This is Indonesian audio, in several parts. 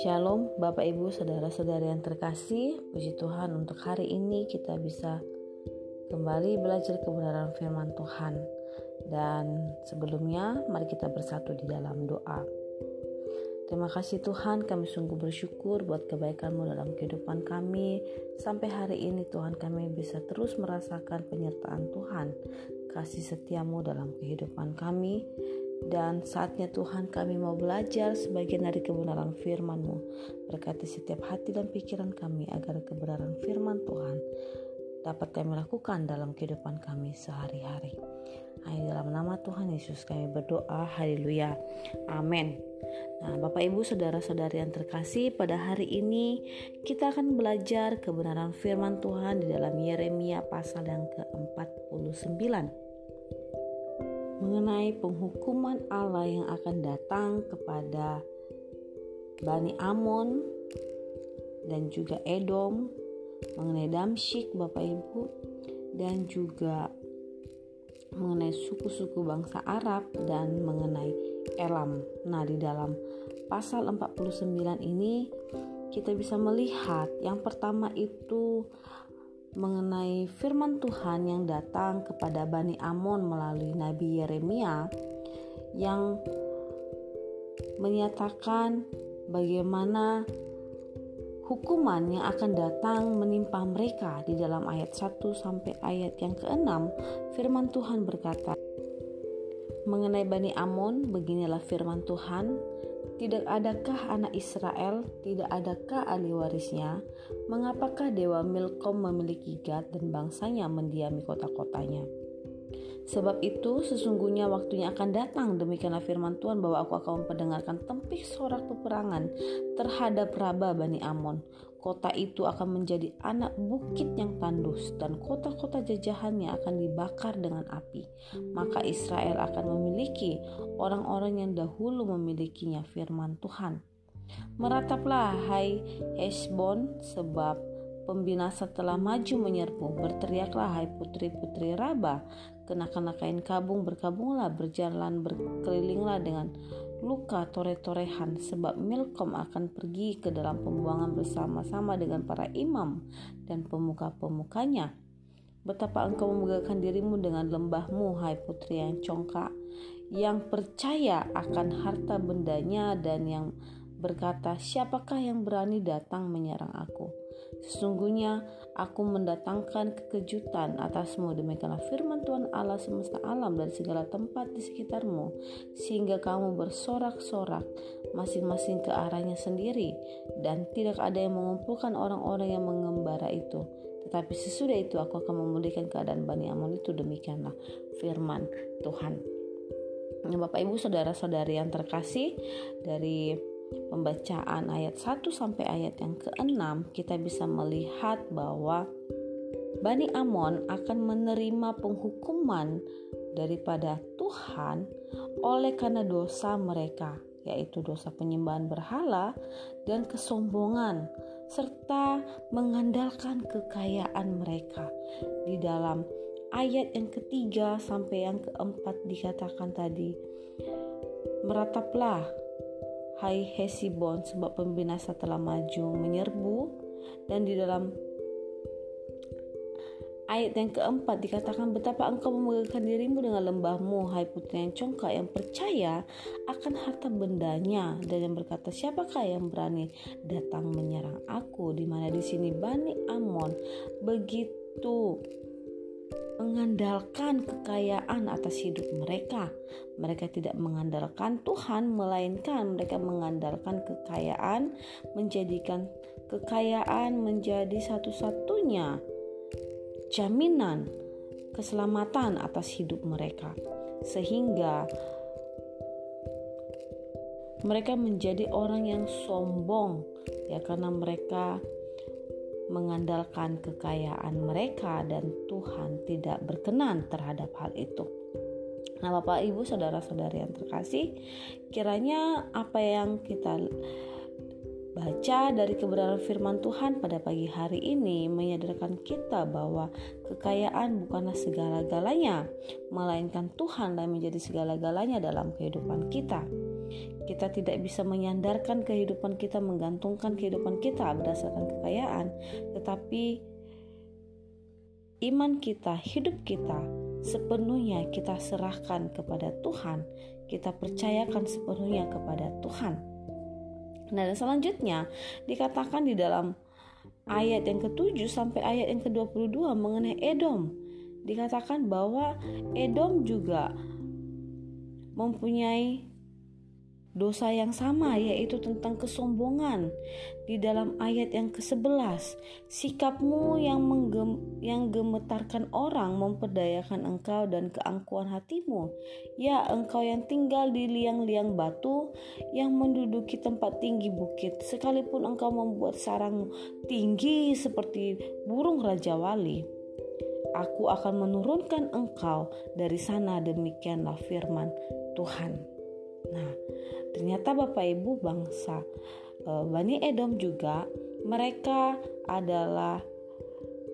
Shalom Bapak Ibu Saudara-saudari yang terkasih. Puji Tuhan untuk hari ini kita bisa kembali belajar kebenaran firman Tuhan. Dan sebelumnya mari kita bersatu di dalam doa. Terima kasih Tuhan kami sungguh bersyukur buat kebaikanmu dalam kehidupan kami. Sampai hari ini Tuhan kami bisa terus merasakan penyertaan Tuhan Kasih setiamu dalam kehidupan kami dan saatnya Tuhan kami mau belajar sebagian dari kebenaran firman-Mu. Berkati setiap hati dan pikiran kami agar kebenaran firman Tuhan dapat kami lakukan dalam kehidupan kami sehari-hari. Hanya dalam nama Tuhan Yesus kami berdoa. Haleluya. Amin. Nah, Bapak Ibu saudara-saudari yang terkasih, pada hari ini kita akan belajar kebenaran firman Tuhan di dalam Yeremia pasal yang ke-49 mengenai penghukuman Allah yang akan datang kepada Bani Amon dan juga Edom, mengenai Damsyik Bapak Ibu dan juga mengenai suku-suku bangsa Arab dan mengenai Elam. Nah, di dalam pasal 49 ini kita bisa melihat yang pertama itu mengenai firman Tuhan yang datang kepada Bani Amon melalui Nabi Yeremia yang menyatakan bagaimana hukuman yang akan datang menimpa mereka di dalam ayat 1 sampai ayat yang ke-6 firman Tuhan berkata mengenai Bani Amon beginilah firman Tuhan tidak adakah anak Israel? Tidak adakah ahli warisnya? Mengapakah Dewa Milkom memiliki Gad dan bangsanya mendiami kota-kotanya? Sebab itu sesungguhnya waktunya akan datang demikianlah firman Tuhan bahwa aku akan memperdengarkan tempik sorak peperangan terhadap Raba Bani Amon Kota itu akan menjadi anak bukit yang tandus dan kota-kota jajahannya akan dibakar dengan api. Maka Israel akan memiliki orang-orang yang dahulu memilikinya firman Tuhan. Merataplah hai Hesbon sebab pembinasa telah maju menyerbu. Berteriaklah hai putri-putri Raba, kenakan kain kabung berkabunglah, berjalan berkelilinglah dengan luka tore-torehan sebab Milkom akan pergi ke dalam pembuangan bersama-sama dengan para imam dan pemuka-pemukanya. Betapa engkau memegahkan dirimu dengan lembahmu, hai putri yang congkak, yang percaya akan harta bendanya dan yang berkata, "Siapakah yang berani datang menyerang aku?" Sesungguhnya aku mendatangkan kekejutan atasmu demikianlah firman Tuhan Allah semesta alam dari segala tempat di sekitarmu sehingga kamu bersorak-sorak masing-masing ke arahnya sendiri dan tidak ada yang mengumpulkan orang-orang yang mengembara itu. Tetapi sesudah itu aku akan memulihkan keadaan Bani Amon itu demikianlah firman Tuhan. Bapak Ibu saudara-saudari yang terkasih dari pembacaan ayat 1 sampai ayat yang ke-6 kita bisa melihat bahwa Bani Amon akan menerima penghukuman daripada Tuhan oleh karena dosa mereka yaitu dosa penyembahan berhala dan kesombongan serta mengandalkan kekayaan mereka. Di dalam ayat yang ketiga sampai yang keempat dikatakan tadi merataplah Hai Hesibon sebab pembinasa telah maju menyerbu. Dan di dalam ayat yang keempat dikatakan betapa engkau memegahkan dirimu dengan lembahmu hai putri yang congkak yang percaya akan harta bendanya. Dan yang berkata siapakah yang berani datang menyerang aku? Di mana di sini Bani Amon? Begitu mengandalkan kekayaan atas hidup mereka. Mereka tidak mengandalkan Tuhan, melainkan mereka mengandalkan kekayaan, menjadikan kekayaan menjadi satu-satunya jaminan keselamatan atas hidup mereka, sehingga mereka menjadi orang yang sombong, ya, karena mereka mengandalkan kekayaan mereka dan Tuhan tidak berkenan terhadap hal itu. Nah, Bapak Ibu, saudara-saudari yang terkasih, kiranya apa yang kita Baca dari kebenaran firman Tuhan pada pagi hari ini menyadarkan kita bahwa kekayaan bukanlah segala-galanya, melainkan Tuhan yang menjadi segala-galanya dalam kehidupan kita. Kita tidak bisa menyandarkan kehidupan kita, menggantungkan kehidupan kita berdasarkan kekayaan, tetapi iman kita, hidup kita sepenuhnya kita serahkan kepada Tuhan, kita percayakan sepenuhnya kepada Tuhan. Nah, dan selanjutnya dikatakan di dalam ayat yang ke-7 sampai ayat yang ke-22 mengenai Edom. Dikatakan bahwa Edom juga mempunyai dosa yang sama yaitu tentang kesombongan. Di dalam ayat yang ke-11 sikapmu yang menggem, yang gemetarkan orang memperdayakan engkau dan keangkuhan hatimu. Ya engkau yang tinggal di liang-liang batu yang menduduki tempat tinggi bukit. Sekalipun engkau membuat sarangmu tinggi seperti burung raja wali aku akan menurunkan engkau dari sana demikianlah firman Tuhan. Nah Ternyata Bapak Ibu bangsa e, Bani Edom juga mereka adalah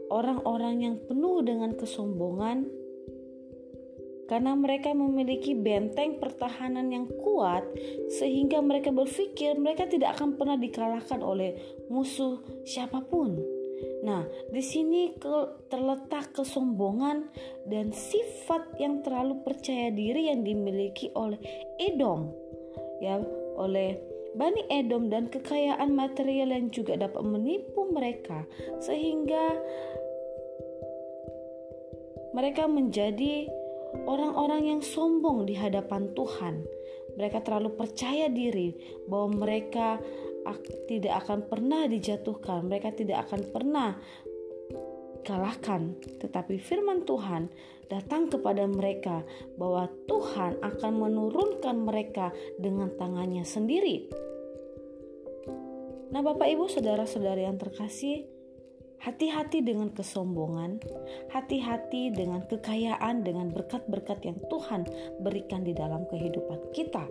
orang-orang yang penuh dengan kesombongan karena mereka memiliki benteng pertahanan yang kuat sehingga mereka berpikir mereka tidak akan pernah dikalahkan oleh musuh siapa pun. Nah, di sini terletak kesombongan dan sifat yang terlalu percaya diri yang dimiliki oleh Edom ya oleh Bani Edom dan kekayaan material yang juga dapat menipu mereka sehingga mereka menjadi orang-orang yang sombong di hadapan Tuhan. Mereka terlalu percaya diri bahwa mereka tidak akan pernah dijatuhkan, mereka tidak akan pernah kalahkan. Tetapi firman Tuhan datang kepada mereka bahwa Tuhan akan menurunkan mereka dengan tangannya sendiri. Nah, Bapak Ibu, saudara-saudara yang terkasih, hati-hati dengan kesombongan, hati-hati dengan kekayaan, dengan berkat-berkat yang Tuhan berikan di dalam kehidupan kita.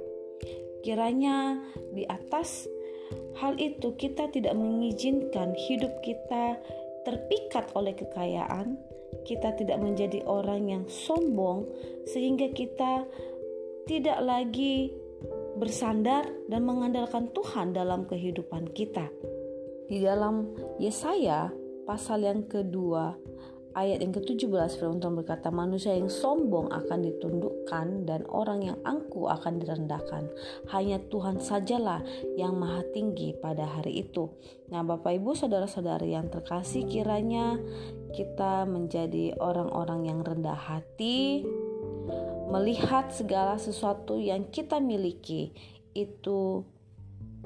Kiranya di atas hal itu kita tidak mengizinkan hidup kita terpikat oleh kekayaan, kita tidak menjadi orang yang sombong, sehingga kita tidak lagi bersandar dan mengandalkan Tuhan dalam kehidupan kita. Di dalam Yesaya pasal yang kedua ayat yang ke-17 firman berkata manusia yang sombong akan ditundukkan dan orang yang angku akan direndahkan. Hanya Tuhan sajalah yang maha tinggi pada hari itu. Nah Bapak Ibu saudara-saudari yang terkasih kiranya kita menjadi orang-orang yang rendah hati melihat segala sesuatu yang kita miliki itu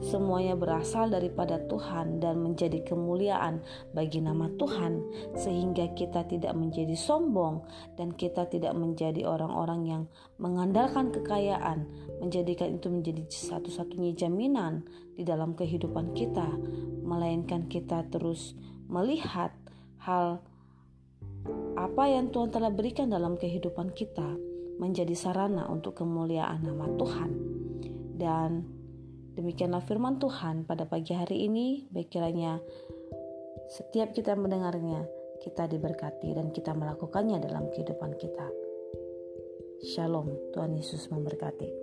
Semuanya berasal daripada Tuhan dan menjadi kemuliaan bagi nama Tuhan, sehingga kita tidak menjadi sombong dan kita tidak menjadi orang-orang yang mengandalkan kekayaan, menjadikan itu menjadi satu-satunya jaminan di dalam kehidupan kita, melainkan kita terus melihat hal apa yang Tuhan telah berikan dalam kehidupan kita menjadi sarana untuk kemuliaan nama Tuhan. Dan Demikianlah firman Tuhan pada pagi hari ini. Baik kiranya setiap kita mendengarnya, kita diberkati dan kita melakukannya dalam kehidupan kita. Shalom, Tuhan Yesus memberkati.